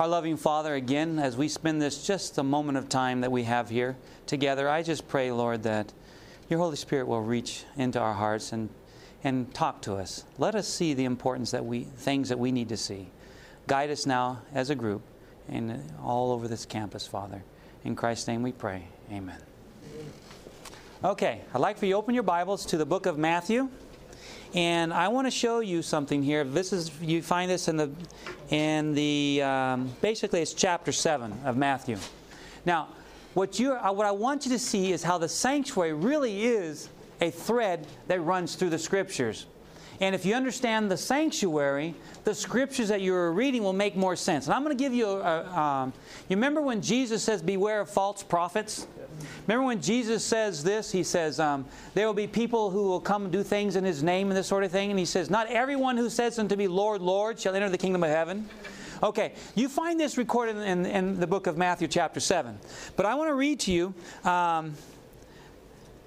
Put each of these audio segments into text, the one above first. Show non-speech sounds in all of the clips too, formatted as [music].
Our loving Father, again, as we spend this just a moment of time that we have here together, I just pray, Lord, that your Holy Spirit will reach into our hearts and, and talk to us. Let us see the importance that we things that we need to see. Guide us now as a group and all over this campus, Father. In Christ's name we pray. Amen. Okay, I'd like for you to open your Bibles to the book of Matthew. And I want to show you something here. This is you find this in the in the um, basically it's chapter seven of Matthew. Now, what you what I want you to see is how the sanctuary really is a thread that runs through the scriptures. And if you understand the sanctuary, the scriptures that you're reading will make more sense. And I'm going to give you a. a um, you remember when Jesus says, "Beware of false prophets." Remember when Jesus says this? He says, um, There will be people who will come and do things in His name and this sort of thing. And He says, Not everyone who says unto me, Lord, Lord, shall enter the kingdom of heaven. Okay, you find this recorded in, in the book of Matthew, chapter 7. But I want to read to you um,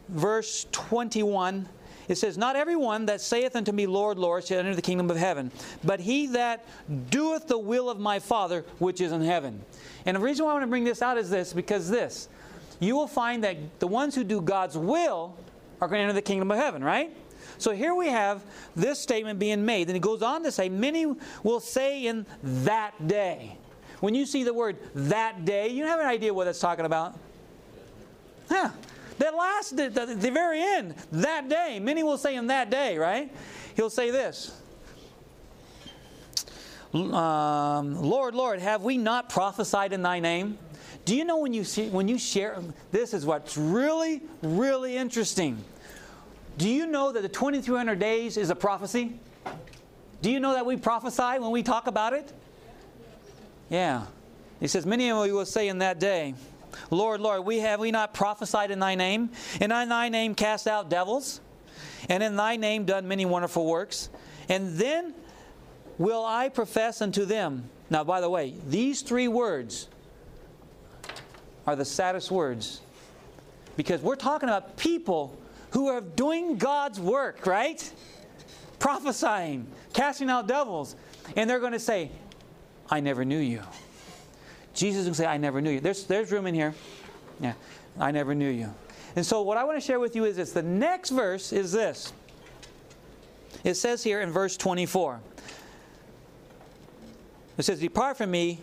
verse 21. It says, Not everyone that saith unto me, Lord, Lord, shall enter the kingdom of heaven, but he that doeth the will of my Father which is in heaven. And the reason why I want to bring this out is this because this you will find that the ones who do God's will are going to enter the kingdom of heaven, right? So here we have this statement being made. And he goes on to say, Many will say in that day. When you see the word that day, you have an idea what that's talking about. Huh. That last, the, the, the very end, that day. Many will say in that day, right? He'll say this um, Lord, Lord, have we not prophesied in thy name? Do you know when you see, when you share this is what's really really interesting. Do you know that the 2300 days is a prophecy? Do you know that we prophesy when we talk about it? Yeah. He says, Many of you will say in that day, Lord, Lord, we have we not prophesied in thy name? And in thy name cast out devils? And in thy name done many wonderful works? And then will I profess unto them. Now, by the way, these three words are the saddest words because we're talking about people who are doing God's work, right? Prophesying, casting out devils. And they're going to say, I never knew you. Jesus will say, I never knew you. There's, there's room in here. Yeah, I never knew you. And so, what I want to share with you is this the next verse is this. It says here in verse 24 it says, Depart from me,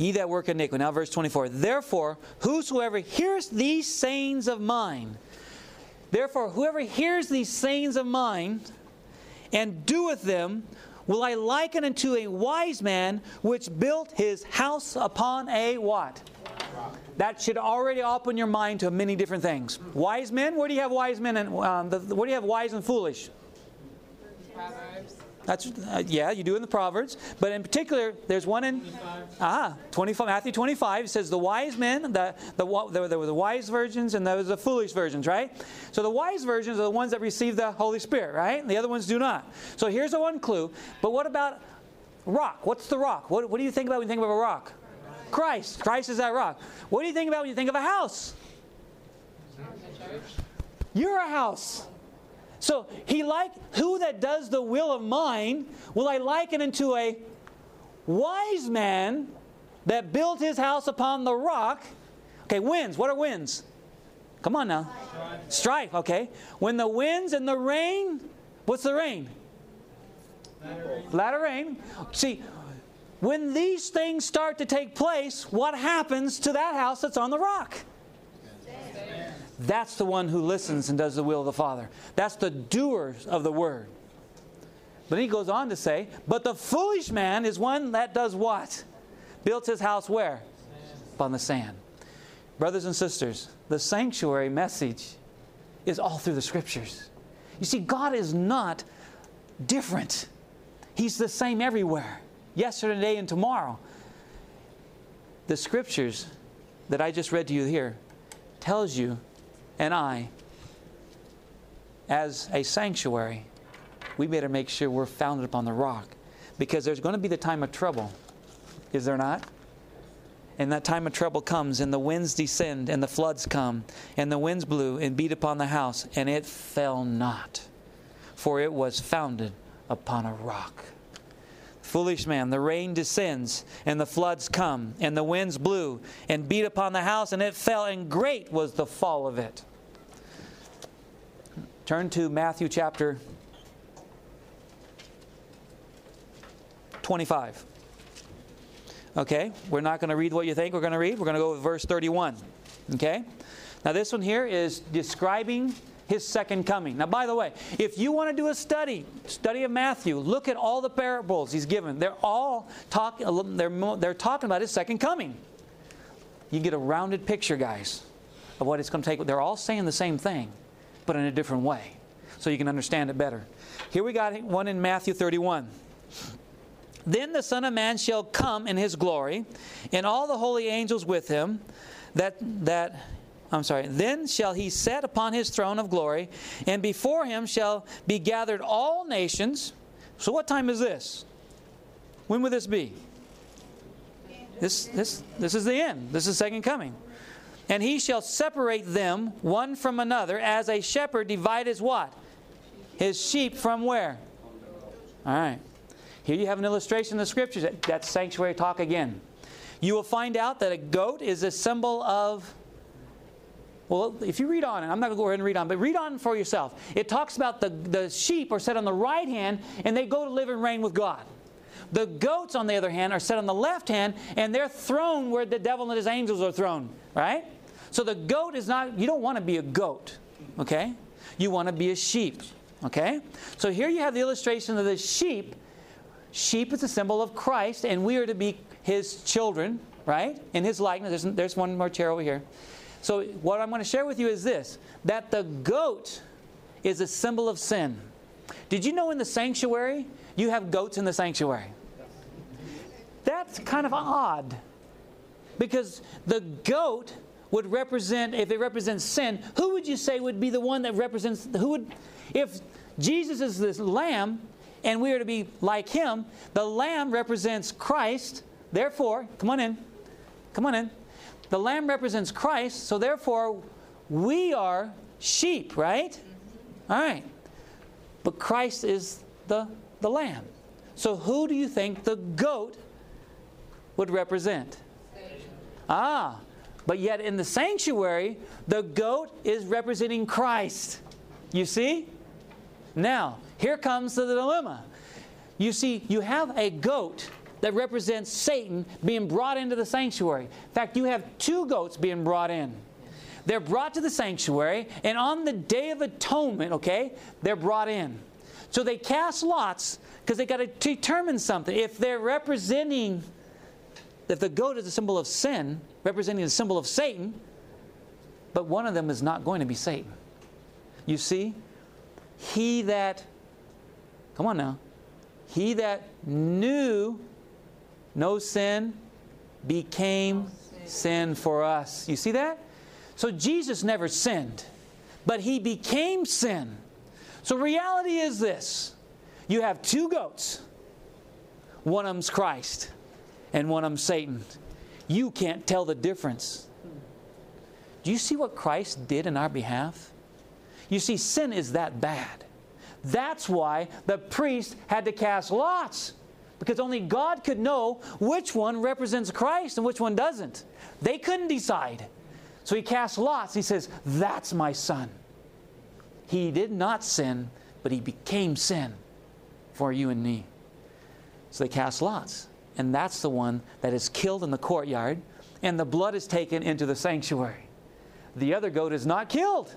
ye that work iniquity. Now, verse 24. Therefore, whosoever hears these sayings of mine, therefore, whoever hears these sayings of mine and doeth them, will I liken unto a wise man which built his house upon a what? That should already open your mind to many different things. Wise men, where do you have wise men and um, the, where do you have wise and foolish? That's uh, yeah, you do in the Proverbs, but in particular, there's one in ah 25 Matthew 25. Says the wise men, the the there, there were the wise virgins and there was the foolish virgins, right? So the wise virgins are the ones that receive the Holy Spirit, right? And the other ones do not. So here's the one clue. But what about rock? What's the rock? What, what do you think about when you think of a rock? Christ. Christ is that rock. What do you think about when you think of a house? You're a house. So he like who that does the will of mine will I liken unto a wise man that built his house upon the rock. Okay, winds. What are winds? Come on now. Strife. Strife, okay. When the winds and the rain, what's the rain? Latter rain. Latter rain. See, when these things start to take place, what happens to that house that's on the rock? That's the one who listens and does the will of the Father. That's the doer of the word. But he goes on to say, But the foolish man is one that does what? Builds his house where? Upon the sand. Brothers and sisters, the sanctuary message is all through the scriptures. You see, God is not different, He's the same everywhere, yesterday, today, and tomorrow. The scriptures that I just read to you here tells you and I, as a sanctuary, we better make sure we're founded upon the rock because there's going to be the time of trouble. Is there not? And that time of trouble comes, and the winds descend, and the floods come, and the winds blew and beat upon the house, and it fell not, for it was founded upon a rock. Foolish man, the rain descends, and the floods come, and the winds blew, and beat upon the house, and it fell, and great was the fall of it. Turn to Matthew chapter 25. Okay, we're not going to read what you think we're going to read. We're going to go with verse 31. Okay? Now, this one here is describing his second coming. Now, by the way, if you want to do a study, study of Matthew, look at all the parables he's given. They're all talking. They're they're talking about his second coming. You get a rounded picture, guys, of what it's going to take. They're all saying the same thing, but in a different way, so you can understand it better. Here we got one in Matthew 31. Then the Son of Man shall come in his glory, and all the holy angels with him, that that I'm sorry, then shall he set upon his throne of glory, and before him shall be gathered all nations. So, what time is this? When would this be? This, this, this is the end. This is second coming. And he shall separate them one from another, as a shepherd divideth what? His sheep from where? All right. Here you have an illustration in the scriptures. That's sanctuary talk again. You will find out that a goat is a symbol of well, if you read on, I'm not going to go ahead and read on, but read on for yourself. It talks about the, the sheep are set on the right hand and they go to live and reign with God. The goats, on the other hand, are set on the left hand and they're thrown where the devil and his angels are thrown, right? So the goat is not, you don't want to be a goat, okay? You want to be a sheep, okay? So here you have the illustration of the sheep. Sheep is a symbol of Christ and we are to be his children, right? In his likeness. There's, there's one more chair over here. So, what I'm going to share with you is this that the goat is a symbol of sin. Did you know in the sanctuary, you have goats in the sanctuary? That's kind of odd. Because the goat would represent, if it represents sin, who would you say would be the one that represents, who would, if Jesus is this lamb and we are to be like him, the lamb represents Christ, therefore, come on in, come on in. The lamb represents Christ, so therefore we are sheep, right? All right. But Christ is the, the lamb. So who do you think the goat would represent? Ah, but yet in the sanctuary, the goat is representing Christ. You see? Now, here comes the dilemma. You see, you have a goat that represents Satan being brought into the sanctuary. In fact, you have two goats being brought in. They're brought to the sanctuary, and on the Day of Atonement, okay, they're brought in. So they cast lots because they got to determine something. If they're representing, if the goat is a symbol of sin, representing the symbol of Satan, but one of them is not going to be Satan. You see, he that, come on now, he that knew no sin became sin for us. You see that? So Jesus never sinned, but he became sin. So reality is this you have two goats, one of them's Christ, and one of them's Satan. You can't tell the difference. Do you see what Christ did in our behalf? You see, sin is that bad. That's why the priest had to cast lots because only God could know which one represents Christ and which one doesn't. They couldn't decide. So he cast lots. He says, That's my son. He did not sin, but he became sin for you and me. So they cast lots. And that's the one that is killed in the courtyard, and the blood is taken into the sanctuary. The other goat is not killed.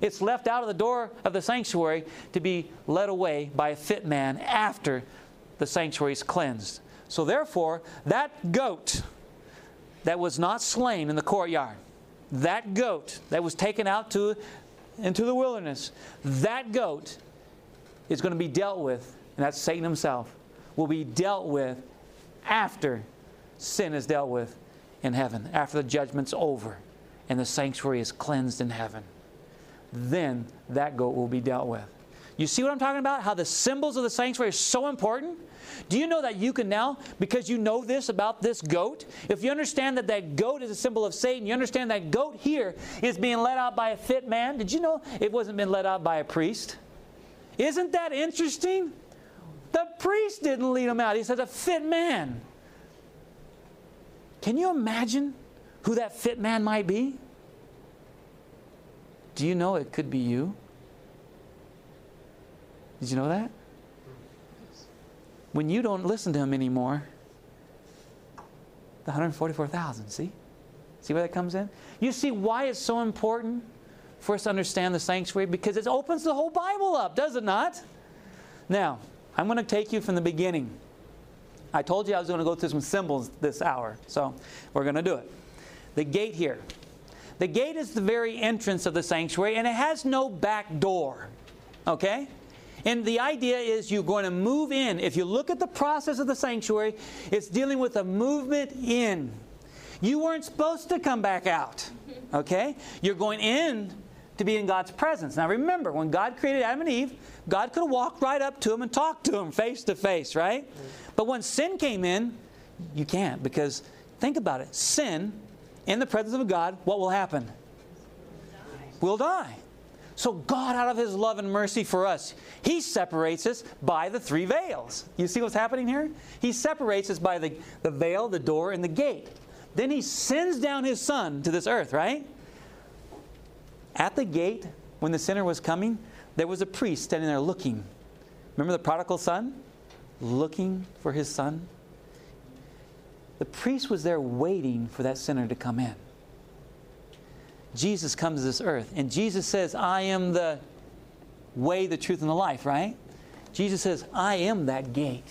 It's left out of the door of the sanctuary to be led away by a fit man after the sanctuary is cleansed. So therefore, that goat that was not slain in the courtyard, that goat that was taken out to, into the wilderness, that goat is going to be dealt with, and that's Satan himself, will be dealt with after sin is dealt with in heaven, after the judgment's over and the sanctuary is cleansed in heaven. Then that goat will be dealt with. You see what I'm talking about? How the symbols of the sanctuary are so important? Do you know that you can now, because you know this about this goat, if you understand that that goat is a symbol of Satan, you understand that goat here is being led out by a fit man. Did you know it wasn't being led out by a priest? Isn't that interesting? The priest didn't lead him out. He said, a fit man. Can you imagine who that fit man might be? Do you know it could be you? Did you know that? When you don't listen to him anymore, the 144,000, see? See where that comes in? You see why it's so important for us to understand the sanctuary? Because it opens the whole Bible up, does it not? Now, I'm going to take you from the beginning. I told you I was going to go through some symbols this hour, so we're going to do it. The gate here. The gate is the very entrance of the sanctuary, and it has no back door. Okay? And the idea is you're going to move in. If you look at the process of the sanctuary, it's dealing with a movement in. You weren't supposed to come back out. Okay? You're going in to be in God's presence. Now remember, when God created Adam and Eve, God could have walked right up to them and talked to them face to face, right? But when sin came in, you can't because think about it. Sin in the presence of God, what will happen? We'll die. So God, out of His love and mercy for us, He separates us by the three veils. You see what's happening here? He separates us by the, the veil, the door, and the gate. Then He sends down His Son to this earth, right? At the gate, when the sinner was coming, there was a priest standing there looking. Remember the prodigal son? Looking for his son? The priest was there waiting for that sinner to come in. Jesus comes to this earth, and Jesus says, I am the way, the truth, and the life, right? Jesus says, I am that gate.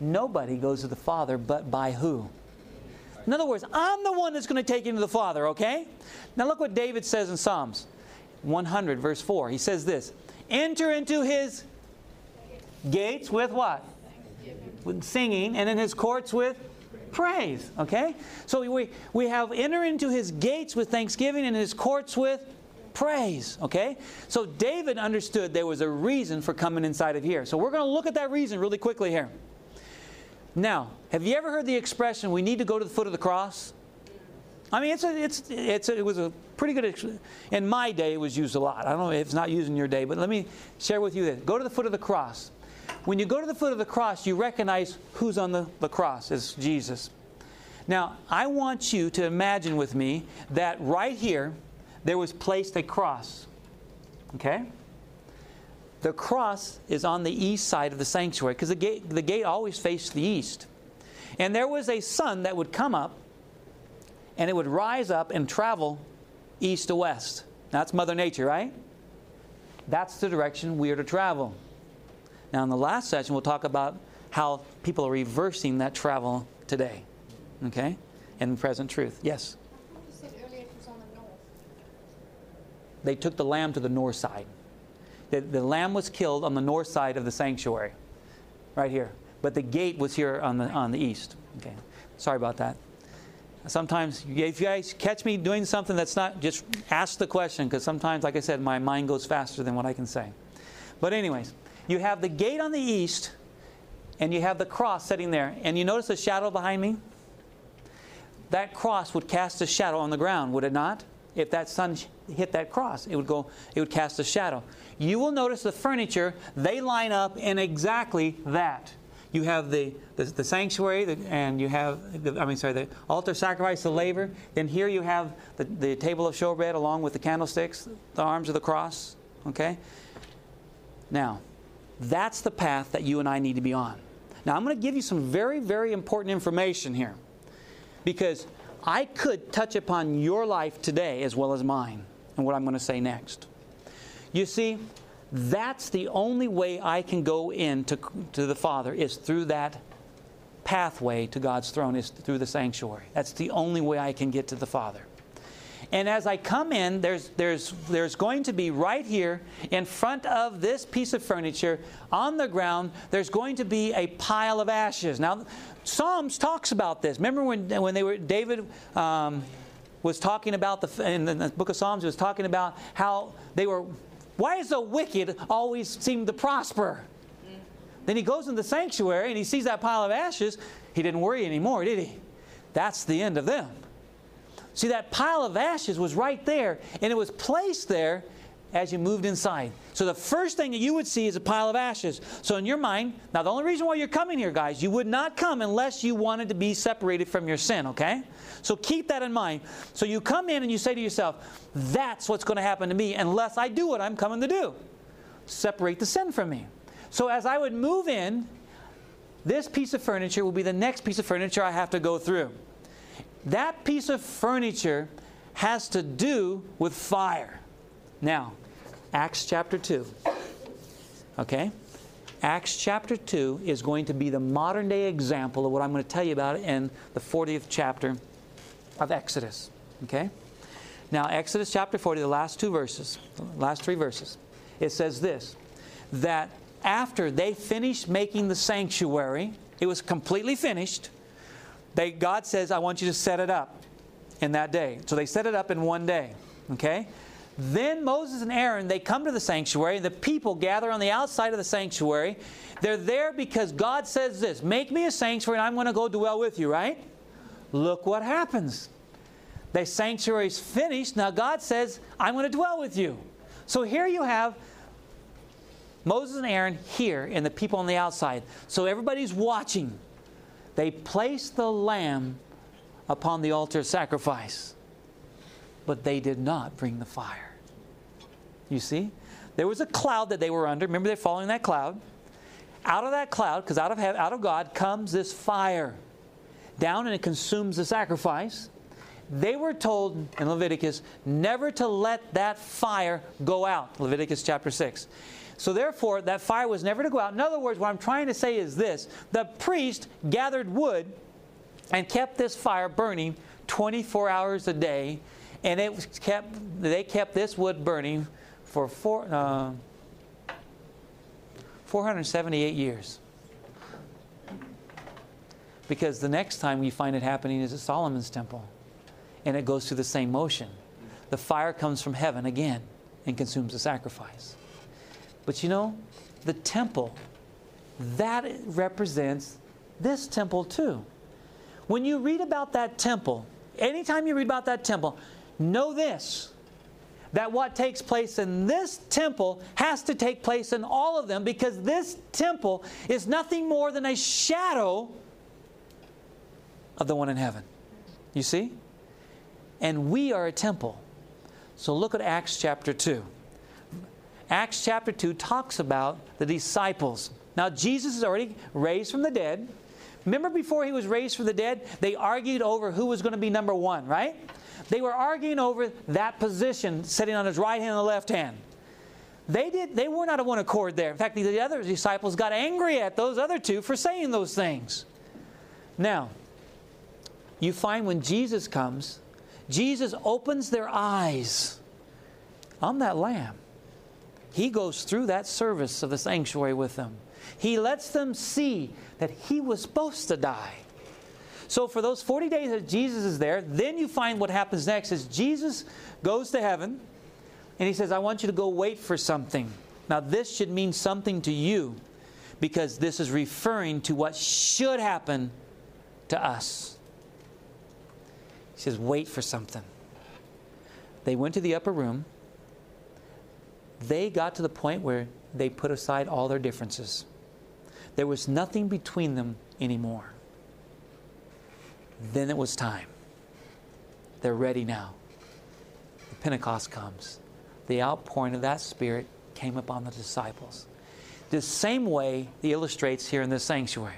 Nobody goes to the Father but by who? In other words, I'm the one that's going to take you to the Father, okay? Now look what David says in Psalms 100, verse 4. He says this Enter into his gates with what? With singing, and in his courts with praise. Okay? So we, we have enter into his gates with thanksgiving and in his courts with praise. Okay? So David understood there was a reason for coming inside of here. So we're going to look at that reason really quickly here. Now, have you ever heard the expression, we need to go to the foot of the cross? I mean, it's a, it's, it's a, it was a pretty good. Expression. In my day, it was used a lot. I don't know if it's not used in your day, but let me share with you this. Go to the foot of the cross. When you go to the foot of the cross, you recognize who's on the, the cross. It's Jesus. Now, I want you to imagine with me that right here, there was placed a cross. Okay? The cross is on the east side of the sanctuary because the gate, the gate always faced the east. And there was a sun that would come up and it would rise up and travel east to west. That's Mother Nature, right? That's the direction we are to travel. Now, in the last session, we'll talk about how people are reversing that travel today. Okay? In present truth. Yes? They took the lamb to the north side. The, the lamb was killed on the north side of the sanctuary, right here. But the gate was here on the, on the east. Okay. Sorry about that. Sometimes, if you guys catch me doing something that's not, just ask the question, because sometimes, like I said, my mind goes faster than what I can say. But, anyways, you have the gate on the east, and you have the cross sitting there. And you notice the shadow behind me? That cross would cast a shadow on the ground, would it not? If that sun hit that cross, it would go, it would cast a shadow. You will notice the furniture, they line up in exactly that you have the, the, the sanctuary, the, and you have, the, I mean, sorry, the altar sacrifice, the laver. Then here you have the, the table of showbread along with the candlesticks, the arms of the cross. Okay? Now, that's the path that you and I need to be on. Now, I'm going to give you some very, very important information here because I could touch upon your life today as well as mine and what I'm going to say next. You see, that's the only way I can go in to, to the Father is through that pathway to God's throne, is through the sanctuary. That's the only way I can get to the Father. And as I come in, there's, there's, there's going to be right here in front of this piece of furniture on the ground, there's going to be a pile of ashes. Now, Psalms talks about this. Remember when, when they were, David um, was talking about, the, in the book of Psalms, he was talking about how they were why does the wicked always seem to prosper? Then he goes in the sanctuary and he sees that pile of ashes. He didn't worry anymore, did he? That's the end of them. See, that pile of ashes was right there, and it was placed there as you moved inside. So the first thing that you would see is a pile of ashes. So in your mind, now the only reason why you're coming here, guys, you would not come unless you wanted to be separated from your sin, okay? So keep that in mind. So you come in and you say to yourself, that's what's going to happen to me unless I do what I'm coming to do. Separate the sin from me. So as I would move in, this piece of furniture will be the next piece of furniture I have to go through. That piece of furniture has to do with fire. Now, Acts chapter 2. Okay? Acts chapter 2 is going to be the modern day example of what I'm going to tell you about in the 40th chapter of Exodus. Okay? Now, Exodus chapter 40, the last two verses, last three verses, it says this that after they finished making the sanctuary, it was completely finished. They, God says, I want you to set it up in that day. So they set it up in one day. Okay? Then Moses and Aaron, they come to the sanctuary, the people gather on the outside of the sanctuary. They're there because God says this Make me a sanctuary, and I'm going to go dwell with you, right? Look what happens. The sanctuary's finished. Now God says, I'm going to dwell with you. So here you have Moses and Aaron here, and the people on the outside. So everybody's watching. They place the lamb upon the altar of sacrifice, but they did not bring the fire. You see? There was a cloud that they were under. Remember, they're following that cloud. Out of that cloud, because out of, out of God comes this fire down and it consumes the sacrifice. They were told in Leviticus never to let that fire go out. Leviticus chapter 6. So, therefore, that fire was never to go out. In other words, what I'm trying to say is this the priest gathered wood and kept this fire burning 24 hours a day, and it kept, they kept this wood burning for four, uh, 478 years. Because the next time we find it happening is at Solomon's temple. And it goes through the same motion. The fire comes from heaven again and consumes the sacrifice. But you know, the temple, that represents this temple too. When you read about that temple, anytime you read about that temple, know this that what takes place in this temple has to take place in all of them because this temple is nothing more than a shadow of the one in heaven. You see? And we are a temple. So look at Acts chapter 2. Acts chapter 2 talks about the disciples. Now, Jesus is already raised from the dead. Remember before he was raised from the dead, they argued over who was going to be number one, right? They were arguing over that position, sitting on his right hand and the left hand. They did they were not of one accord there. In fact, the other disciples got angry at those other two for saying those things. Now, you find when Jesus comes, Jesus opens their eyes on that lamb. He goes through that service of the sanctuary with them. He lets them see that he was supposed to die. So for those 40 days that Jesus is there, then you find what happens next is Jesus goes to heaven and he says, I want you to go wait for something. Now, this should mean something to you because this is referring to what should happen to us. He says, Wait for something. They went to the upper room. They got to the point where they put aside all their differences. There was nothing between them anymore. Then it was time. They're ready now. The Pentecost comes. The outpouring of that Spirit came upon the disciples. The same way he illustrates here in the sanctuary.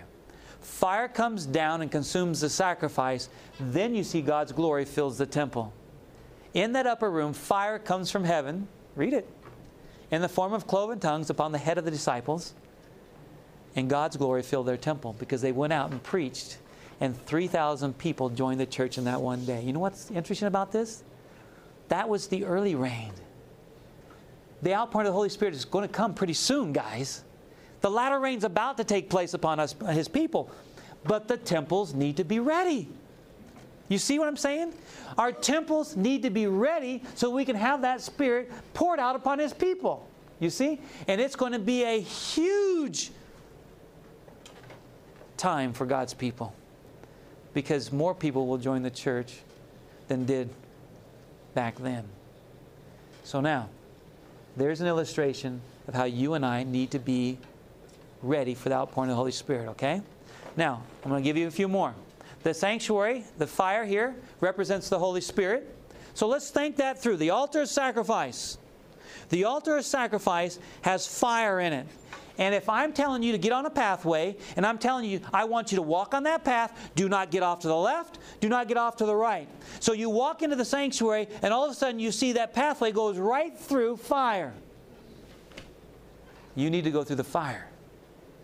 Fire comes down and consumes the sacrifice. Then you see God's glory fills the temple. In that upper room, fire comes from heaven. Read it. In the form of cloven tongues upon the head of the disciples. And God's glory filled their temple because they went out and preached and 3,000 people joined the church in that one day. You know what's interesting about this? That was the early rain. The outpouring of the Holy Spirit is going to come pretty soon, guys. The latter rain's about to take place upon us, uh, His people, but the temples need to be ready. You see what I'm saying? Our temples need to be ready so we can have that Spirit poured out upon His people. You see? And it's going to be a huge time for God's people because more people will join the church than did back then. So now, there's an illustration of how you and I need to be ready for the outpouring of the Holy Spirit, okay? Now, I'm going to give you a few more. The sanctuary, the fire here, represents the Holy Spirit. So let's think that through. The altar of sacrifice. The altar of sacrifice has fire in it. And if I'm telling you to get on a pathway, and I'm telling you, I want you to walk on that path, do not get off to the left, do not get off to the right. So you walk into the sanctuary, and all of a sudden you see that pathway goes right through fire. You need to go through the fire.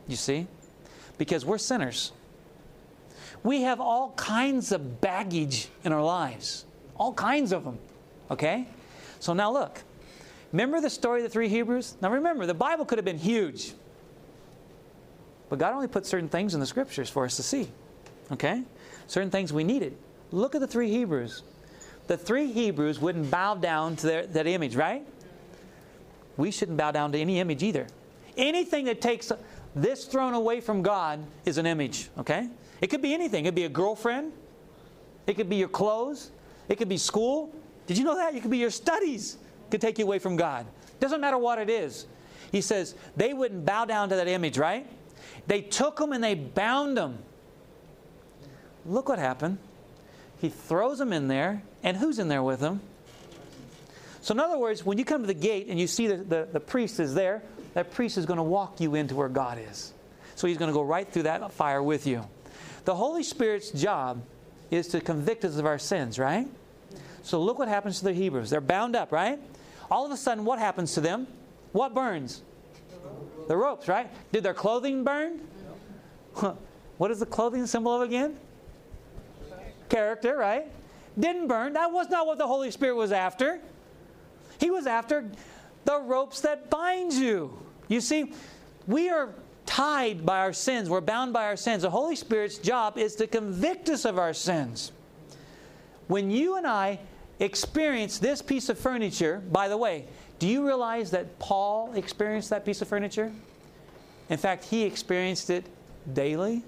You see? Because we're sinners. We have all kinds of baggage in our lives, all kinds of them. Okay? So now look. Remember the story of the three Hebrews? Now remember, the Bible could have been huge. But God only put certain things in the scriptures for us to see. Okay? Certain things we needed. Look at the three Hebrews. The three Hebrews wouldn't bow down to their, that image, right? We shouldn't bow down to any image either. Anything that takes this throne away from God is an image, okay? It could be anything. It could be a girlfriend. It could be your clothes. It could be school. Did you know that? It could be your studies. Could take you away from God. Doesn't matter what it is. He says they wouldn't bow down to that image, right? They took them and they bound them. Look what happened. He throws them in there, and who's in there with him? So, in other words, when you come to the gate and you see the, the, the priest is there, that priest is going to walk you into where God is. So, he's going to go right through that fire with you. The Holy Spirit's job is to convict us of our sins, right? So, look what happens to the Hebrews. They're bound up, right? All of a sudden, what happens to them? What burns? The ropes, right? Did their clothing burn? What is the clothing symbol of again? Character, right? Didn't burn. That was not what the Holy Spirit was after. He was after the ropes that bind you. You see, we are tied by our sins, we're bound by our sins. The Holy Spirit's job is to convict us of our sins. When you and I experience this piece of furniture, by the way, do you realize that Paul experienced that piece of furniture? In fact, he experienced it daily.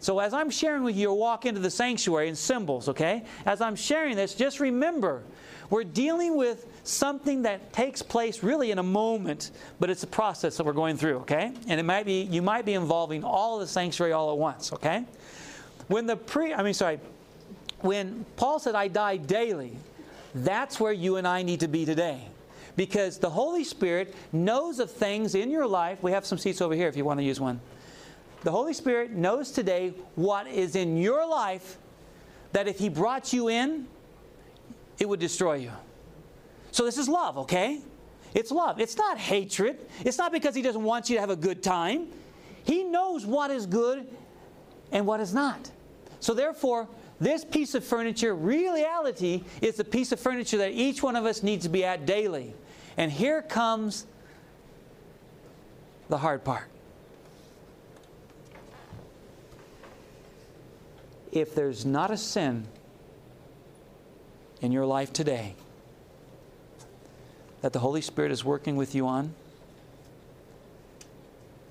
So, as I'm sharing with you walk into the sanctuary in symbols, okay? As I'm sharing this, just remember we're dealing with something that takes place really in a moment, but it's a process that we're going through, okay? And it might be you might be involving all the sanctuary all at once, okay? When the pre I mean sorry, when Paul said I die daily, that's where you and I need to be today because the Holy Spirit knows of things in your life. We have some seats over here if you want to use one. The Holy Spirit knows today what is in your life that if He brought you in, it would destroy you. So this is love, okay? It's love. It's not hatred. It's not because He doesn't want you to have a good time. He knows what is good and what is not. So therefore, this piece of furniture, reality, is the piece of furniture that each one of us needs to be at daily. And here comes the hard part. If there's not a sin in your life today that the Holy Spirit is working with you on,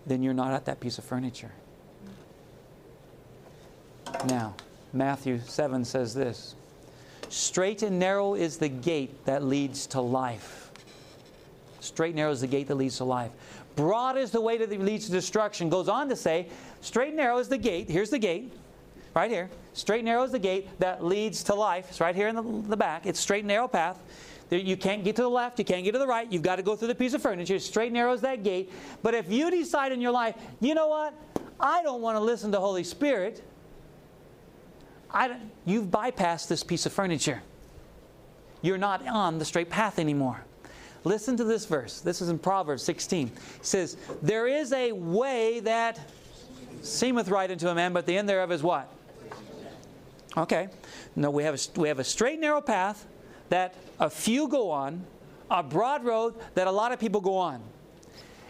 then you're not at that piece of furniture. Now, Matthew 7 says this Straight and narrow is the gate that leads to life Straight and narrow is the gate that leads to life. Broad is the way that leads to destruction. Goes on to say, straight and narrow is the gate. Here's the gate, right here. Straight and narrow is the gate that leads to life. It's right here in the, the back. It's straight and narrow path. You can't get to the left, you can't get to the right. You've got to go through the piece of furniture. Straight and narrow is that gate. But if you decide in your life, you know what? I don't want to listen to Holy Spirit. I you've bypassed this piece of furniture. You're not on the straight path anymore. Listen to this verse. This is in Proverbs 16. It says, There is a way that seemeth right unto a man, but the end thereof is what? Okay. No, we have a, we have a straight, narrow path that a few go on, a broad road that a lot of people go on.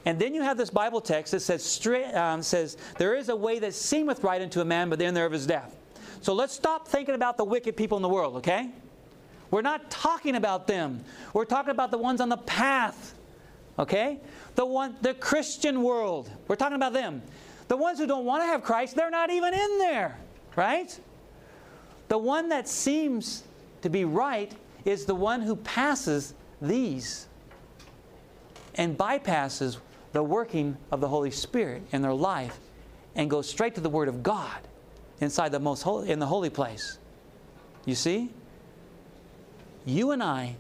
And then you have this Bible text that says, straight, um, says There is a way that seemeth right unto a man, but the end thereof is death. So let's stop thinking about the wicked people in the world, okay? We're not talking about them. We're talking about the ones on the path. Okay? The one the Christian world. We're talking about them. The ones who don't want to have Christ, they're not even in there. Right? The one that seems to be right is the one who passes these. and bypasses the working of the Holy Spirit in their life and goes straight to the Word of God inside the most holy, in the holy place. You see? You and I,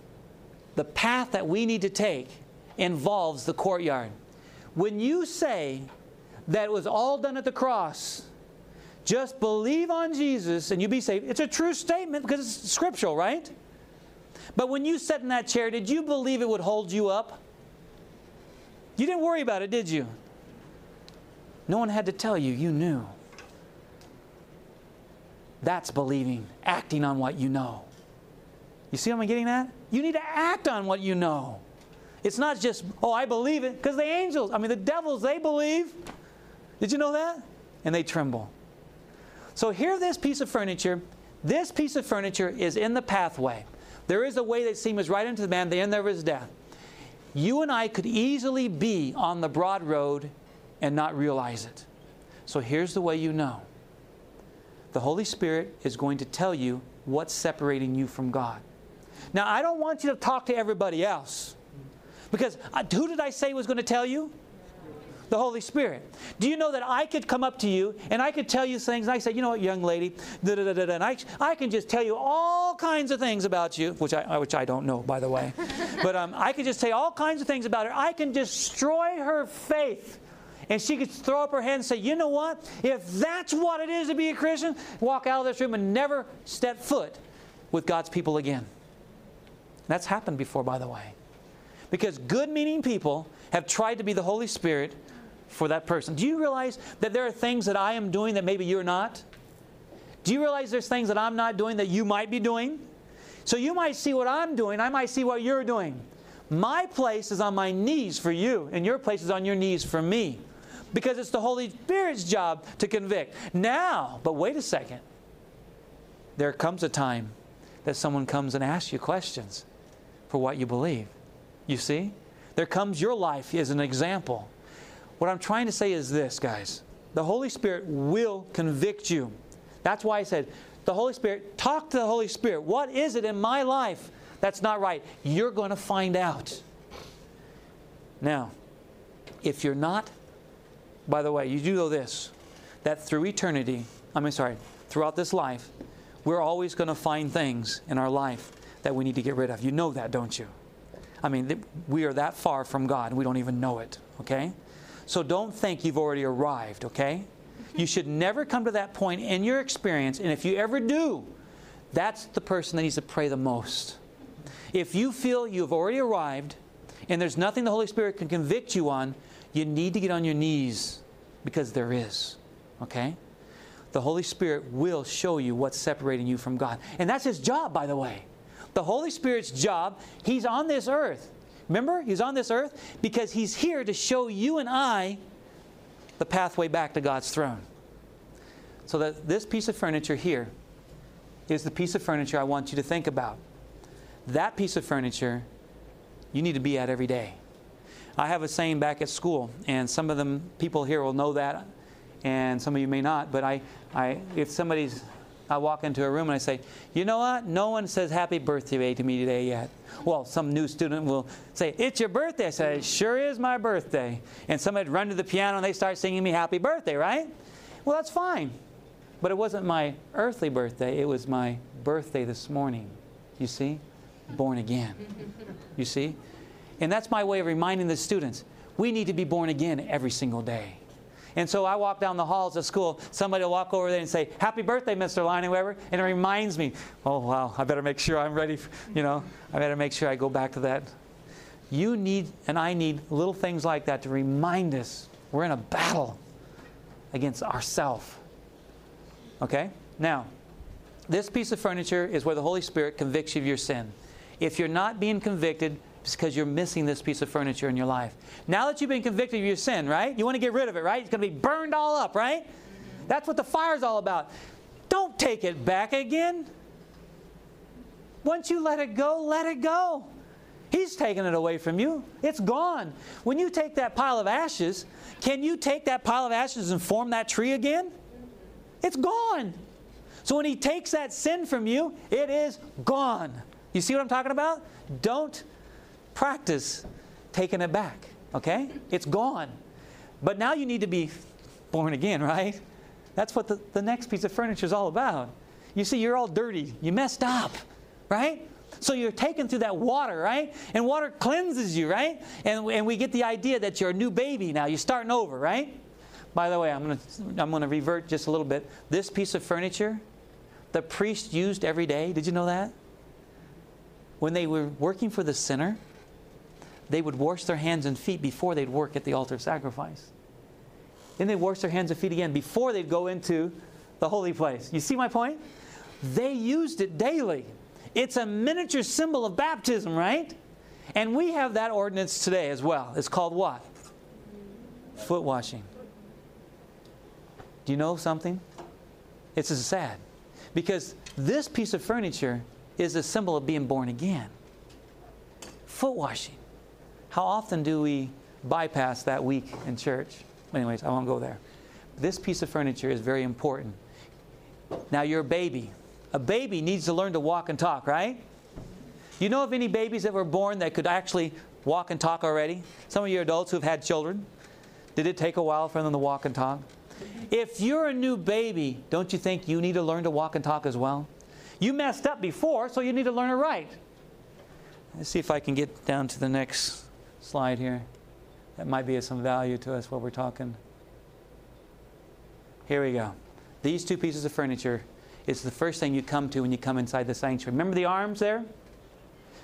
the path that we need to take involves the courtyard. When you say that it was all done at the cross, just believe on Jesus and you'll be saved. It's a true statement because it's scriptural, right? But when you sat in that chair, did you believe it would hold you up? You didn't worry about it, did you? No one had to tell you, you knew. That's believing, acting on what you know. You see what I'm getting at? You need to act on what you know. It's not just, oh, I believe it, because the angels, I mean, the devils, they believe. Did you know that? And they tremble. So here, this piece of furniture, this piece of furniture is in the pathway. There is a way that seems right into the man, the end of his death. You and I could easily be on the broad road and not realize it. So here's the way you know the Holy Spirit is going to tell you what's separating you from God. Now, I don't want you to talk to everybody else. Because uh, who did I say was going to tell you? The Holy Spirit. Do you know that I could come up to you and I could tell you things, and I say, you know what, young lady, da, da, da, da, and I, I can just tell you all kinds of things about you, which I, which I don't know, by the way. [laughs] but um, I could just say all kinds of things about her. I can destroy her faith. And she could throw up her hand and say, You know what? If that's what it is to be a Christian, walk out of this room and never step foot with God's people again. That's happened before, by the way. Because good meaning people have tried to be the Holy Spirit for that person. Do you realize that there are things that I am doing that maybe you're not? Do you realize there's things that I'm not doing that you might be doing? So you might see what I'm doing, I might see what you're doing. My place is on my knees for you, and your place is on your knees for me. Because it's the Holy Spirit's job to convict. Now, but wait a second. There comes a time that someone comes and asks you questions for what you believe. You see? There comes your life as an example. What I'm trying to say is this, guys. The Holy Spirit will convict you. That's why I said, the Holy Spirit, talk to the Holy Spirit. What is it in my life that's not right? You're going to find out. Now, if you're not, by the way, you do know this that through eternity, I mean, sorry, throughout this life, we're always going to find things in our life that we need to get rid of. You know that, don't you? I mean, we are that far from God, we don't even know it, okay? So don't think you've already arrived, okay? You should never come to that point in your experience, and if you ever do, that's the person that needs to pray the most. If you feel you've already arrived and there's nothing the Holy Spirit can convict you on, you need to get on your knees because there is, okay? The Holy Spirit will show you what's separating you from God. And that's His job, by the way. The Holy Spirit's job, He's on this earth. Remember, He's on this earth because He's here to show you and I the pathway back to God's throne. So that this piece of furniture here is the piece of furniture I want you to think about. That piece of furniture you need to be at every day. I have a saying back at school, and some of them people here will know that, and some of you may not. But I, I if somebody's I walk into a room and I say, you know what? No one says happy birthday to me today yet. Well, some new student will say, it's your birthday. I say, it sure is my birthday. And somebody'd run to the piano and they start singing me happy birthday, right? Well, that's fine. But it wasn't my earthly birthday. It was my birthday this morning. You see? Born again. You see? And that's my way of reminding the students we need to be born again every single day. And so I walk down the halls of school, somebody will walk over there and say, Happy birthday, Mr. Leinneweber. And it reminds me, oh, wow, I better make sure I'm ready. For, you know, I better make sure I go back to that. You need, and I need little things like that to remind us we're in a battle against ourself. Okay? Now, this piece of furniture is where the Holy Spirit convicts you of your sin. If you're not being convicted, because you're missing this piece of furniture in your life. Now that you've been convicted of your sin, right? You want to get rid of it, right? It's going to be burned all up, right? That's what the fire's all about. Don't take it back again. Once you let it go, let it go. He's taken it away from you. It's gone. When you take that pile of ashes, can you take that pile of ashes and form that tree again? It's gone. So when he takes that sin from you, it is gone. You see what I'm talking about? Don't practice taking it back. Okay? It's gone. But now you need to be born again, right? That's what the, the next piece of furniture is all about. You see, you're all dirty. You messed up, right? So you're taken through that water, right? And water cleanses you, right? And, and we get the idea that you're a new baby now. You're starting over, right? By the way, I'm going to I'm going to revert just a little bit. This piece of furniture, the priest used every day. Did you know that? When they were working for the sinner, they would wash their hands and feet before they'd work at the altar of sacrifice. Then they'd wash their hands and feet again before they'd go into the holy place. You see my point? They used it daily. It's a miniature symbol of baptism, right? And we have that ordinance today as well. It's called what? Foot washing. Do you know something? It's sad because this piece of furniture is a symbol of being born again. Foot washing. How often do we bypass that week in church? Anyways, I won't go there. This piece of furniture is very important. Now, you're a baby. A baby needs to learn to walk and talk, right? You know of any babies that were born that could actually walk and talk already? Some of you adults who've had children. Did it take a while for them to walk and talk? If you're a new baby, don't you think you need to learn to walk and talk as well? You messed up before, so you need to learn it right. Let's see if I can get down to the next slide here. That might be of some value to us while we're talking. Here we go. These two pieces of furniture is the first thing you come to when you come inside the sanctuary. Remember the arms there?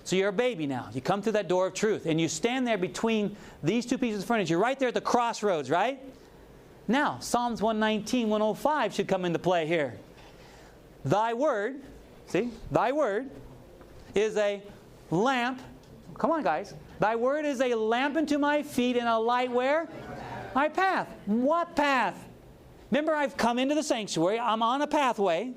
So you're a baby now. You come through that door of truth and you stand there between these two pieces of furniture, right there at the crossroads, right? Now, Psalms 119, 105 should come into play here. Thy word, see, thy word is a lamp. Come on, guys. Thy word is a lamp unto my feet and a light where? My path. What path? Remember, I've come into the sanctuary. I'm on a pathway.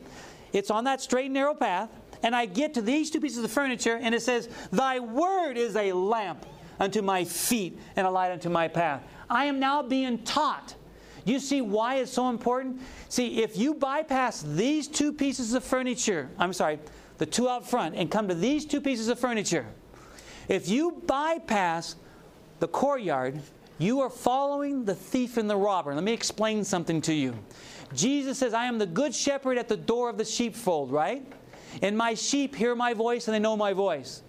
It's on that straight and narrow path. And I get to these two pieces of furniture, and it says, Thy word is a lamp unto my feet and a light unto my path. I am now being taught. You see why it's so important? See, if you bypass these two pieces of furniture, I'm sorry, the two out front, and come to these two pieces of furniture, if you bypass the courtyard, you are following the thief and the robber. Let me explain something to you. Jesus says, I am the good shepherd at the door of the sheepfold, right? And my sheep hear my voice and they know my voice.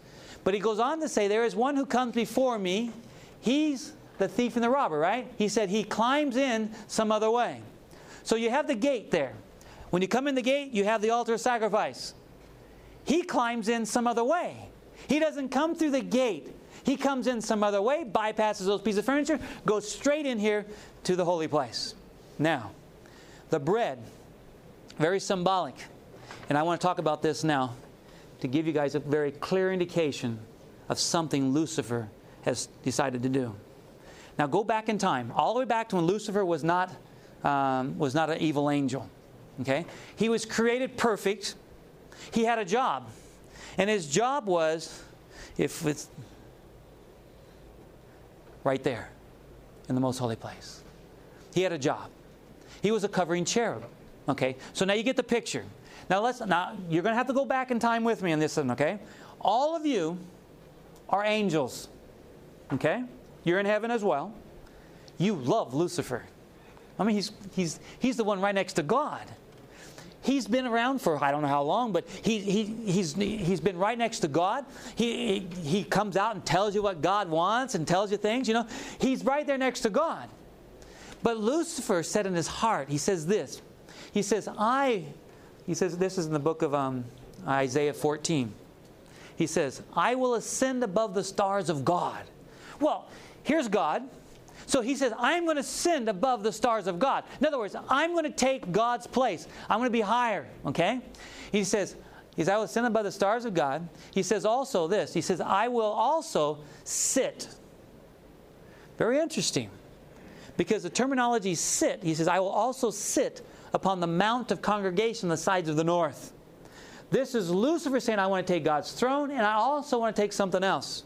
But he goes on to say, There is one who comes before me. He's the thief and the robber, right? He said he climbs in some other way. So you have the gate there. When you come in the gate, you have the altar of sacrifice. He climbs in some other way. He doesn't come through the gate. He comes in some other way, bypasses those pieces of furniture, goes straight in here to the holy place. Now, the bread, very symbolic. And I want to talk about this now to give you guys a very clear indication of something Lucifer has decided to do. Now, go back in time, all the way back to when Lucifer was not, um, was not an evil angel. Okay? He was created perfect. He had a job. And his job was, if it's right there in the most holy place. He had a job. He was a covering cherub. Okay, so now you get the picture. Now let's now you're going to have to go back in time with me on this one. Okay, all of you are angels. Okay, you're in heaven as well. You love Lucifer. I mean, he's he's he's the one right next to God. He's been around for I don't know how long, but he, he, he's, he's been right next to God. He, he, comes out and tells you what God wants and tells you things, you know. He's right there next to God. But Lucifer said in his heart, he says this. He says, I, he says, this is in the book of um, Isaiah 14. He says, I will ascend above the stars of God. Well, here's God. So he says, I'm going to ascend above the stars of God. In other words, I'm going to take God's place. I'm going to be higher, okay? He says, He's, I will ascend above the stars of God. He says also this. He says, I will also sit. Very interesting. Because the terminology sit, he says, I will also sit upon the mount of congregation the sides of the north. This is Lucifer saying, I want to take God's throne, and I also want to take something else.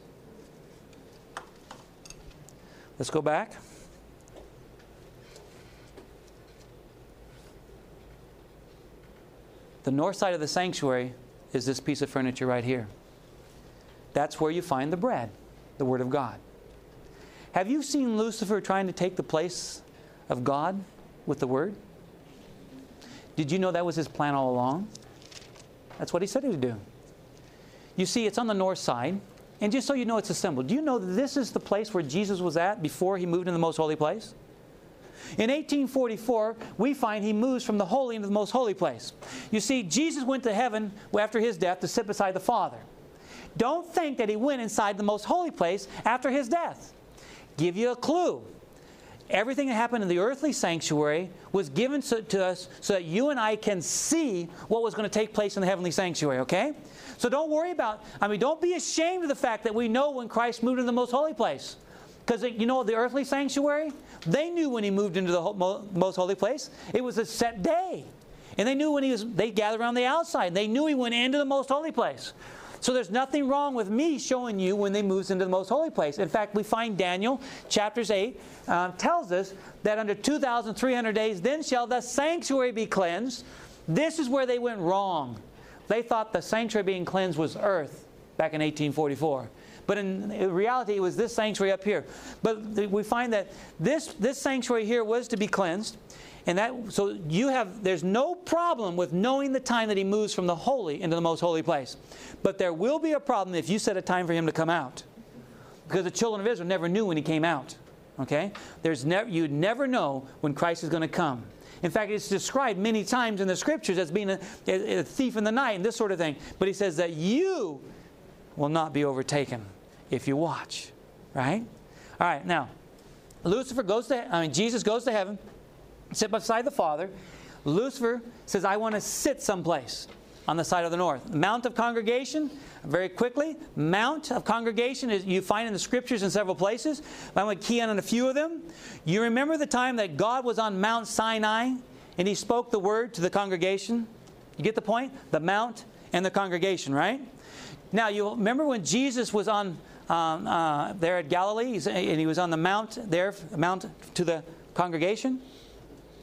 Let's go back. The north side of the sanctuary is this piece of furniture right here. That's where you find the bread, the Word of God. Have you seen Lucifer trying to take the place of God with the Word? Did you know that was his plan all along? That's what he said he would do. You see, it's on the north side. And just so you know, it's a symbol. Do you know that this is the place where Jesus was at before he moved into the most holy place? In 1844, we find he moves from the holy into the most holy place. You see, Jesus went to heaven after his death to sit beside the Father. Don't think that he went inside the most holy place after his death. Give you a clue. Everything that happened in the earthly sanctuary was given to us so that you and I can see what was going to take place in the heavenly sanctuary, okay? So don't worry about, I mean, don't be ashamed of the fact that we know when Christ moved into the most holy place. Because, you know, the earthly sanctuary, they knew when he moved into the most holy place. It was a set day. And they knew when he was, they gathered around the outside. They knew he went into the most holy place. So there's nothing wrong with me showing you when they moves into the most holy place. In fact, we find Daniel, chapters 8, uh, tells us that under 2,300 days, then shall the sanctuary be cleansed. This is where they went wrong. They thought the sanctuary being cleansed was earth back in 1844. But in reality, it was this sanctuary up here. But we find that this, this sanctuary here was to be cleansed. And that so you have there's no problem with knowing the time that he moves from the holy into the most holy place. But there will be a problem if you set a time for him to come out. Because the children of Israel never knew when he came out. Okay? There's never you'd never know when Christ is going to come. In fact, it's described many times in the scriptures as being a, a thief in the night and this sort of thing. But he says that you will not be overtaken if you watch. Right? All right, now, Lucifer goes to, I mean, Jesus goes to heaven sit beside the Father. Lucifer says, I want to sit someplace on the side of the north. Mount of congregation, very quickly, Mount of congregation is you find in the scriptures in several places. I'm going to key in on a few of them. You remember the time that God was on Mount Sinai and he spoke the word to the congregation? You get the point? The mount and the congregation, right? Now, you remember when Jesus was on um, uh, there at Galilee and he was on the mount there, mount to the congregation?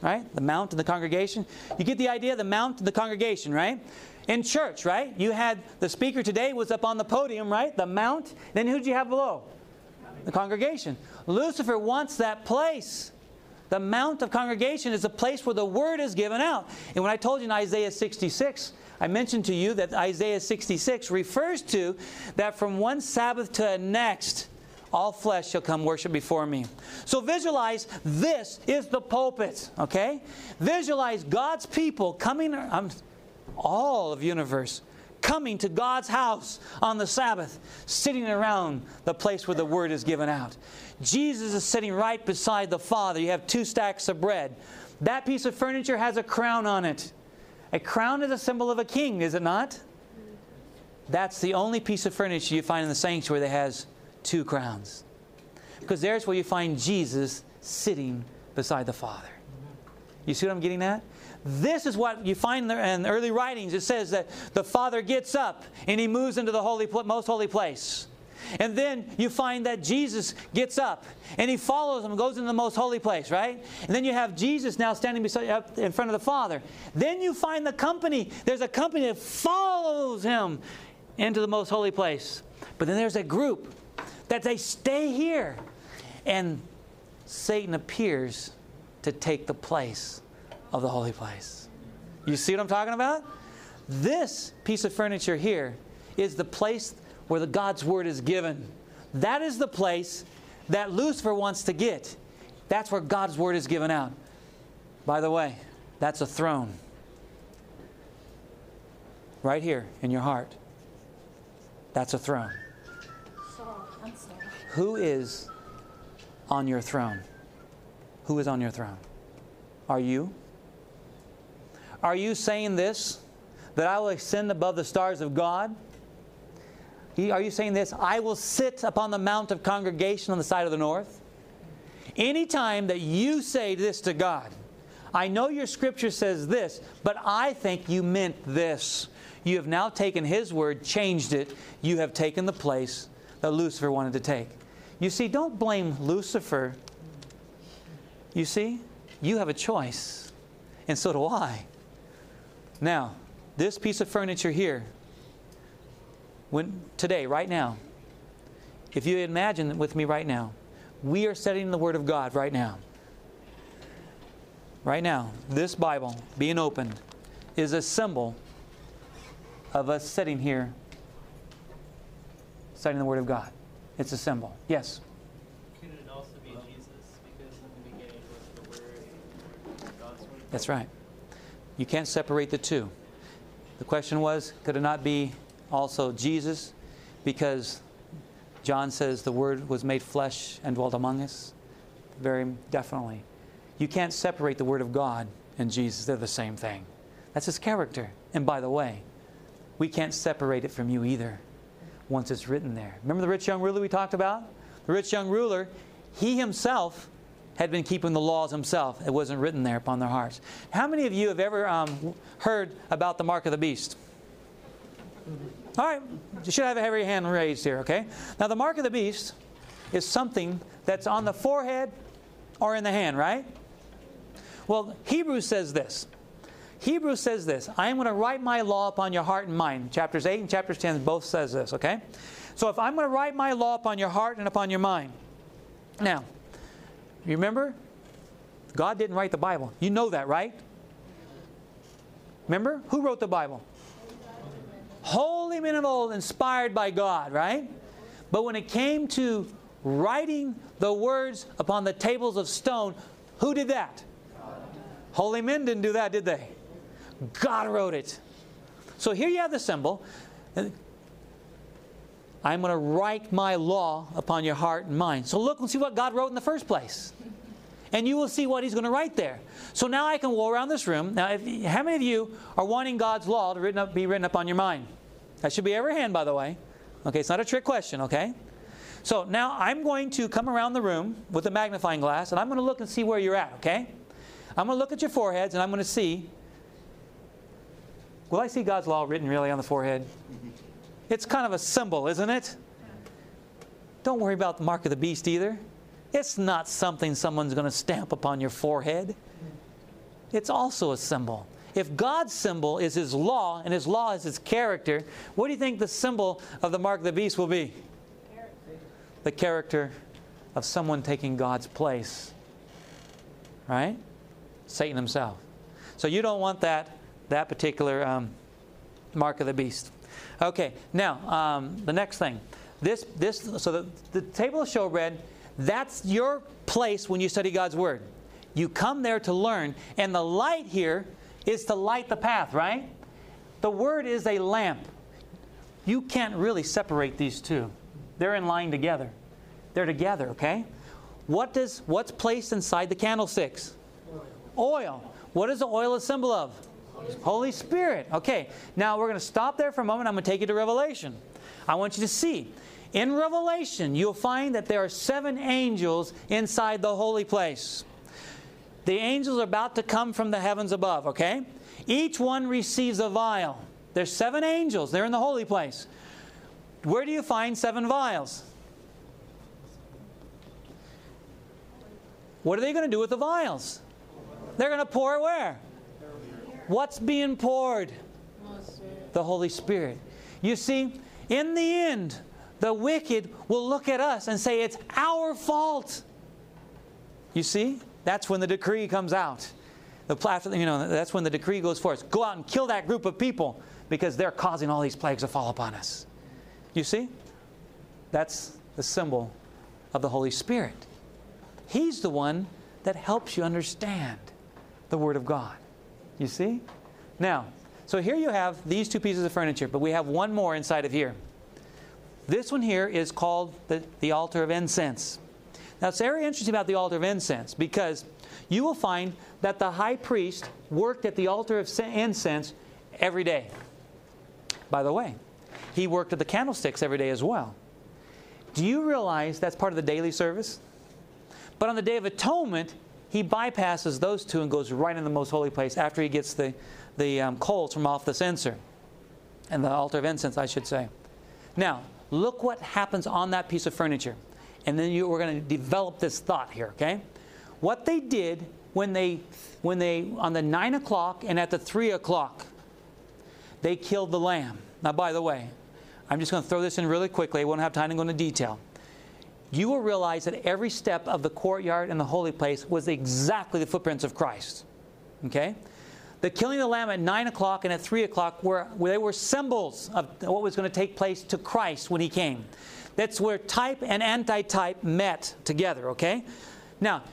Right? The mount and the congregation. You get the idea, the mount and the congregation, right? In church, right? You had the speaker today was up on the podium, right? The mount. Then who did you have below? The congregation. Lucifer wants that place. The mount of congregation is a place where the word is given out. And when I told you in Isaiah 66, I mentioned to you that Isaiah 66 refers to that from one Sabbath to the next, all flesh shall come worship before me. So visualize this is the pulpit, okay? Visualize God's people coming, um, all of universe, coming to God's house on the Sabbath, sitting around the place where the word is given out. Jesus is sitting right beside the Father. You have two stacks of bread. That piece of furniture has a crown on it. A crown is a symbol of a king, is it not? That's the only piece of furniture you find in the sanctuary that has two crowns. Because there's where you find Jesus sitting beside the Father. You see what I'm getting at? This is what you find in the early writings. It says that the Father gets up and he moves into the holy, most holy place. And then you find that Jesus gets up and he follows him, goes into the most holy place, right? And then you have Jesus now standing beside, up in front of the Father. Then you find the company. There's a company that follows him into the most holy place. But then there's a group that they stay here. And Satan appears to take the place of the holy place. You see what I'm talking about? This piece of furniture here is the place where the God's word is given. That is the place that Lucifer wants to get. That's where God's word is given out. By the way, that's a throne. Right here in your heart. That's a throne. Who is on your throne? Who is on your throne? Are you? Are you saying this? That I will ascend above the stars of God? Are you saying this? I will sit upon the mount of congregation on the side of the north? Anytime that you say this to God, I know your scripture says this, but I think you meant this. You have now taken His word, changed it. You have taken the place that Lucifer wanted to take. You see, don't blame Lucifer. You see, you have a choice, and so do I. Now, this piece of furniture here, when today, right now, if you imagine with me right now, We are studying the Word of God right now. Right now, this Bible being opened is a symbol of us sitting here studying the Word of God. It's a symbol. Yes? Could it also be Jesus? Because in the beginning was the Word, God's Word. That's right. You can't separate the two. The question was could it not be also Jesus? Because John says the Word was made flesh and dwelt among us. Very definitely. You can't separate the Word of God and Jesus, they're the same thing. That's His character. And by the way, we can't separate it from you either once it's written there. Remember the rich young ruler we talked about? The rich young ruler, he himself had been keeping the laws himself. It wasn't written there upon their hearts. How many of you have ever um, heard about the mark of the beast? All right, you should have a heavy hand raised here, okay? Now, the mark of the beast is something that's on the forehead or in the hand, right? Well, Hebrews says this. Hebrews says this I am going to write my law upon your heart and mind. Chapters 8 and chapters 10 both says this, okay? So if I'm going to write my law upon your heart and upon your mind. Now, you remember? God didn't write the Bible. You know that, right? Remember? Who wrote the Bible? Holy men of old, inspired by God, right? But when it came to writing the words upon the tables of stone, who did that? Holy men didn't do that, did they? God wrote it. So here you have the symbol. I'm going to write my law upon your heart and mind. So look and see what God wrote in the first place. And you will see what He's going to write there. So now I can walk around this room. Now, if, how many of you are wanting God's law to written up, be written up on your mind? That should be every hand, by the way. Okay, it's not a trick question, okay? So now I'm going to come around the room with a magnifying glass and I'm going to look and see where you're at, okay? I'm going to look at your foreheads and I'm going to see. Will I see God's law written really on the forehead? It's kind of a symbol, isn't it? Don't worry about the mark of the beast either. It's not something someone's going to stamp upon your forehead. It's also a symbol. If God's symbol is His law and His law is His character, what do you think the symbol of the mark of the beast will be? The character of someone taking God's place. Right? Satan himself. So you don't want that, that particular um, mark of the beast. Okay, now um, the next thing. This, this, so the, the table of showbread, that's your place when you study God's Word. You come there to learn, and the light here is to light the path, right? The Word is a lamp. You can't really separate these two. They're in line together. They're together, okay? What does what's placed inside the candlesticks? Oil. What is the oil a symbol of? Holy Spirit. Okay, now we're going to stop there for a moment. I'm going to take you to Revelation. I want you to see. In Revelation, you'll find that there are seven angels inside the holy place. The angels are about to come from the heavens above, okay? Each one receives a vial. There's seven angels. They're in the holy place. Where do you find seven vials? What are they going to do with the vials? They're going to pour where? What's being poured? The Holy Spirit. You see, in the end, the wicked will look at us and say, It's our fault. You see? That's when the decree comes out. The you know, that's when the decree goes forth. Go out and kill that group of people because they're causing all these plagues to fall upon us. You see? That's the symbol of the Holy Spirit. He's the one that helps you understand the Word of God. You see? Now, so here you have these two pieces of furniture, but we have one more inside of here. This one here is called the, the altar of incense. Now, it's very interesting about the altar of incense because you will find that the high priest worked at the altar of incense every day. By the way, he worked at the candlesticks every day as well. Do you realize that's part of the daily service? But on the Day of Atonement, he bypasses those two and goes right in the most holy place after he gets the, the um, coals from off the censer and the altar of incense, I should say. Now, look what happens on that piece of furniture. And then you, we're going to develop this thought here, okay? What they did when they, when they, on the 9 o'clock and at the 3 o'clock, they killed the lamb. Now, by the way, I'm just going to throw this in really quickly. I won't have time to go into detail. You will realize that every step of the courtyard and the holy place was exactly the footprints of Christ. Okay? The killing of the lamb at 9 o'clock and at 3 o'clock were, they were symbols of what was going to take place to Christ when he came. That's where type and anti-type met together, okay? Now,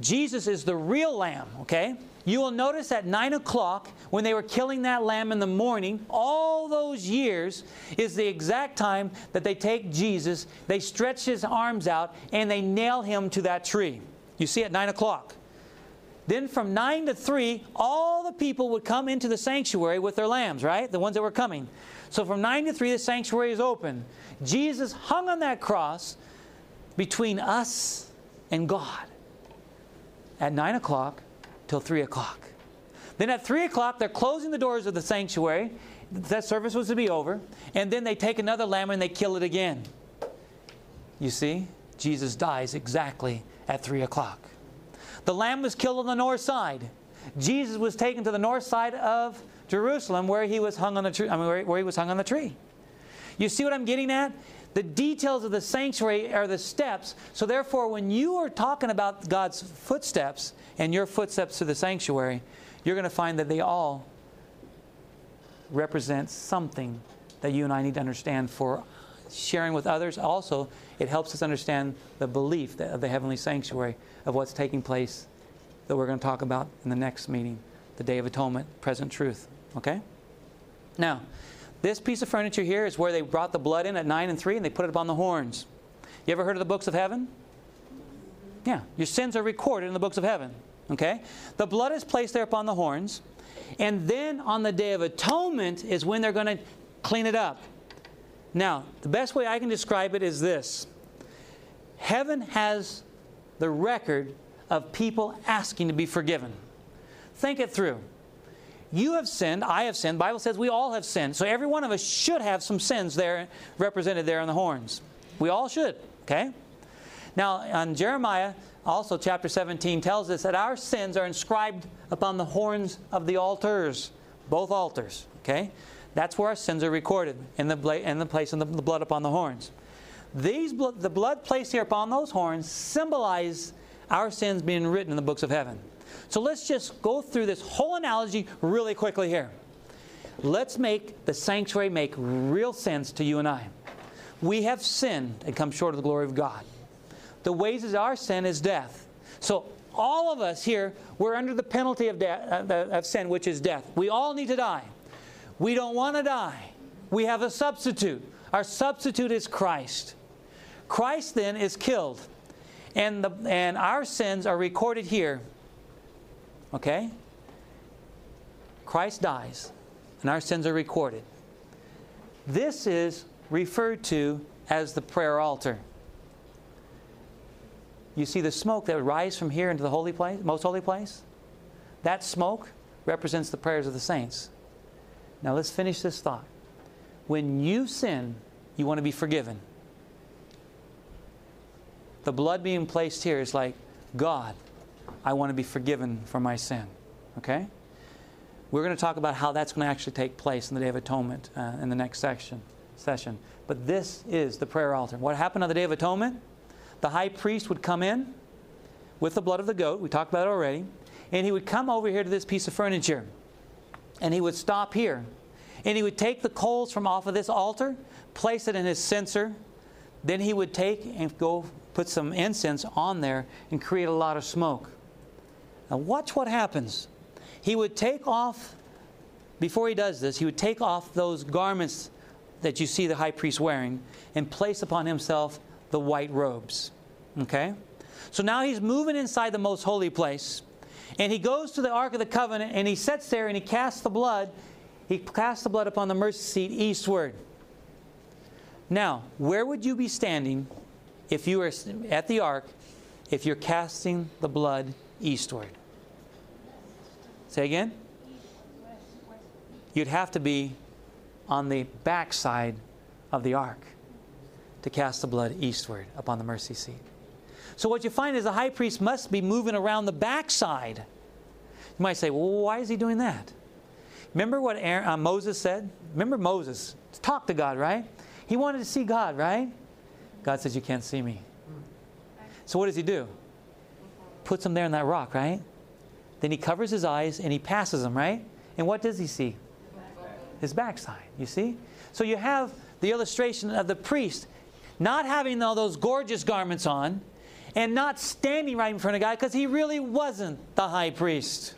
Jesus is the real lamb, okay? You will notice at 9 o'clock, when they were killing that lamb in the morning, all those years is the exact time that they take Jesus, they stretch his arms out, and they nail him to that tree. You see at 9 o'clock. Then from 9 to 3, all the people would come into the sanctuary with their lambs, right? The ones that were coming. So from 9 to 3, the sanctuary is open. Jesus hung on that cross between us and God at 9 o'clock till 3 o'clock. Then at 3 o'clock, they're closing the doors of the sanctuary. That service was to be over. And then they take another lamb and they kill it again. You see, Jesus dies exactly at 3 o'clock. The lamb was killed on the north side. Jesus was taken to the north side of Jerusalem where he was hung on the tree. I mean, where, where he was hung on the tree. You see what I'm getting at? The details of the sanctuary are the steps. So, therefore, when you are talking about God's footsteps and your footsteps to the sanctuary, you're going to find that they all represent something that you and I need to understand for sharing with others. Also, it helps us understand the belief of the heavenly sanctuary of what's taking place that we're going to talk about in the next meeting, the Day of Atonement, present truth. Okay? Now, this piece of furniture here is where they brought the blood in at 9 and 3 and they put it upon the horns. You ever heard of the books of heaven? Yeah, your sins are recorded in the books of heaven. Okay? The blood is placed there upon the horns. And then on the Day of Atonement is when they're going to clean it up. Now, the best way I can describe it is this Heaven has the record of people asking to be forgiven. Think it through. You have sinned, I have sinned. The Bible says we all have sinned. So every one of us should have some sins there represented there on the horns. We all should, okay? Now, on Jeremiah, also chapter 17 tells us that our sins are inscribed upon the horns of the altars, both altars, okay? That's where our sins are recorded in the, in the place of the blood upon the horns. These the blood placed here upon those horns symbolize our sins being written in the books of heaven. So let's just go through this whole analogy really quickly here. Let's make the sanctuary make real sense to you and I. We have sinned and come short of the glory of God. The wages of our sin is death. So all of us here, we're under the penalty of, death, uh, of sin, which is death. We all need to die. We don't want to die. We have a substitute. Our substitute is Christ. Christ then is killed. And, the, and our sins are recorded here Okay? Christ dies, and our sins are recorded. This is referred to as the prayer altar. You see the smoke that would rise from here into the holy place, most holy place? That smoke represents the prayers of the saints. Now let's finish this thought. When you sin, you want to be forgiven. The blood being placed here is like, God, I want to be forgiven for my sin. Okay? We're going to talk about how that's going to actually take place in the Day of Atonement uh, in the next section, session. But this is the prayer altar. What happened on the Day of Atonement? The high priest would come in with the blood of the goat. We talked about it already. And he would come over here to this piece of furniture. And he would stop here. And he would take the coals from off of this altar, place it in his censer. Then he would take and go put some incense on there and create a lot of smoke. Now, watch what happens. He would take off, before he does this, he would take off those garments that you see the high priest wearing and place upon himself the white robes. Okay? So now he's moving inside the most holy place. And he goes to the Ark of the Covenant and he sits there and he casts the blood. He casts the blood upon the mercy seat eastward. Now, where would you be standing if you were at the ark if you're casting the blood eastward. Say again? You'd have to be on the backside of the ark to cast the blood eastward upon the mercy seat. So, what you find is the high priest must be moving around the backside. You might say, well, why is he doing that? Remember what Aaron, uh, Moses said? Remember Moses? Talk to God, right? He wanted to see God, right? God says, You can't see me. So what does he do? Puts him there in that rock, right? Then he covers his eyes and he passes him, right? And what does he see? His backside, you see? So you have the illustration of the priest not having all those gorgeous garments on and not standing right in front of God because he really wasn't the high priest.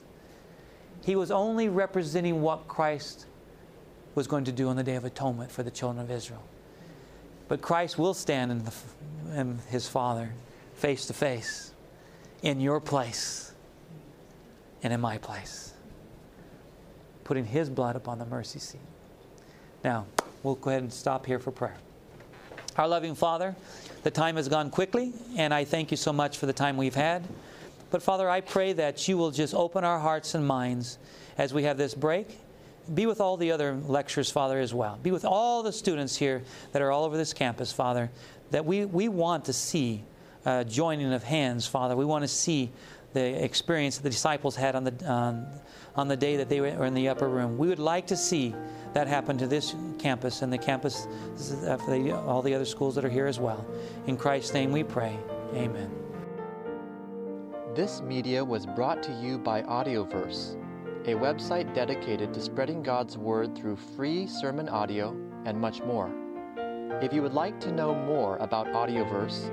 He was only representing what Christ was going to do on the Day of Atonement for the children of Israel. But Christ will stand in, the, in his Father face to face in your place and in my place, putting his blood upon the mercy seat. Now, we'll go ahead and stop here for prayer. Our loving Father, the time has gone quickly, and I thank you so much for the time we've had. But Father, I pray that you will just open our hearts and minds as we have this break. Be with all the other lectures, Father, as well. Be with all the students here that are all over this campus, Father, that we, we want to see uh, joining of hands, Father. We want to see the experience that the disciples had on the, um, on the day that they were in the upper room. We would like to see that happen to this campus and the campus uh, for all the other schools that are here as well. In Christ's name we pray. Amen. This media was brought to you by Audioverse, a website dedicated to spreading God's Word through free sermon audio and much more. If you would like to know more about Audioverse,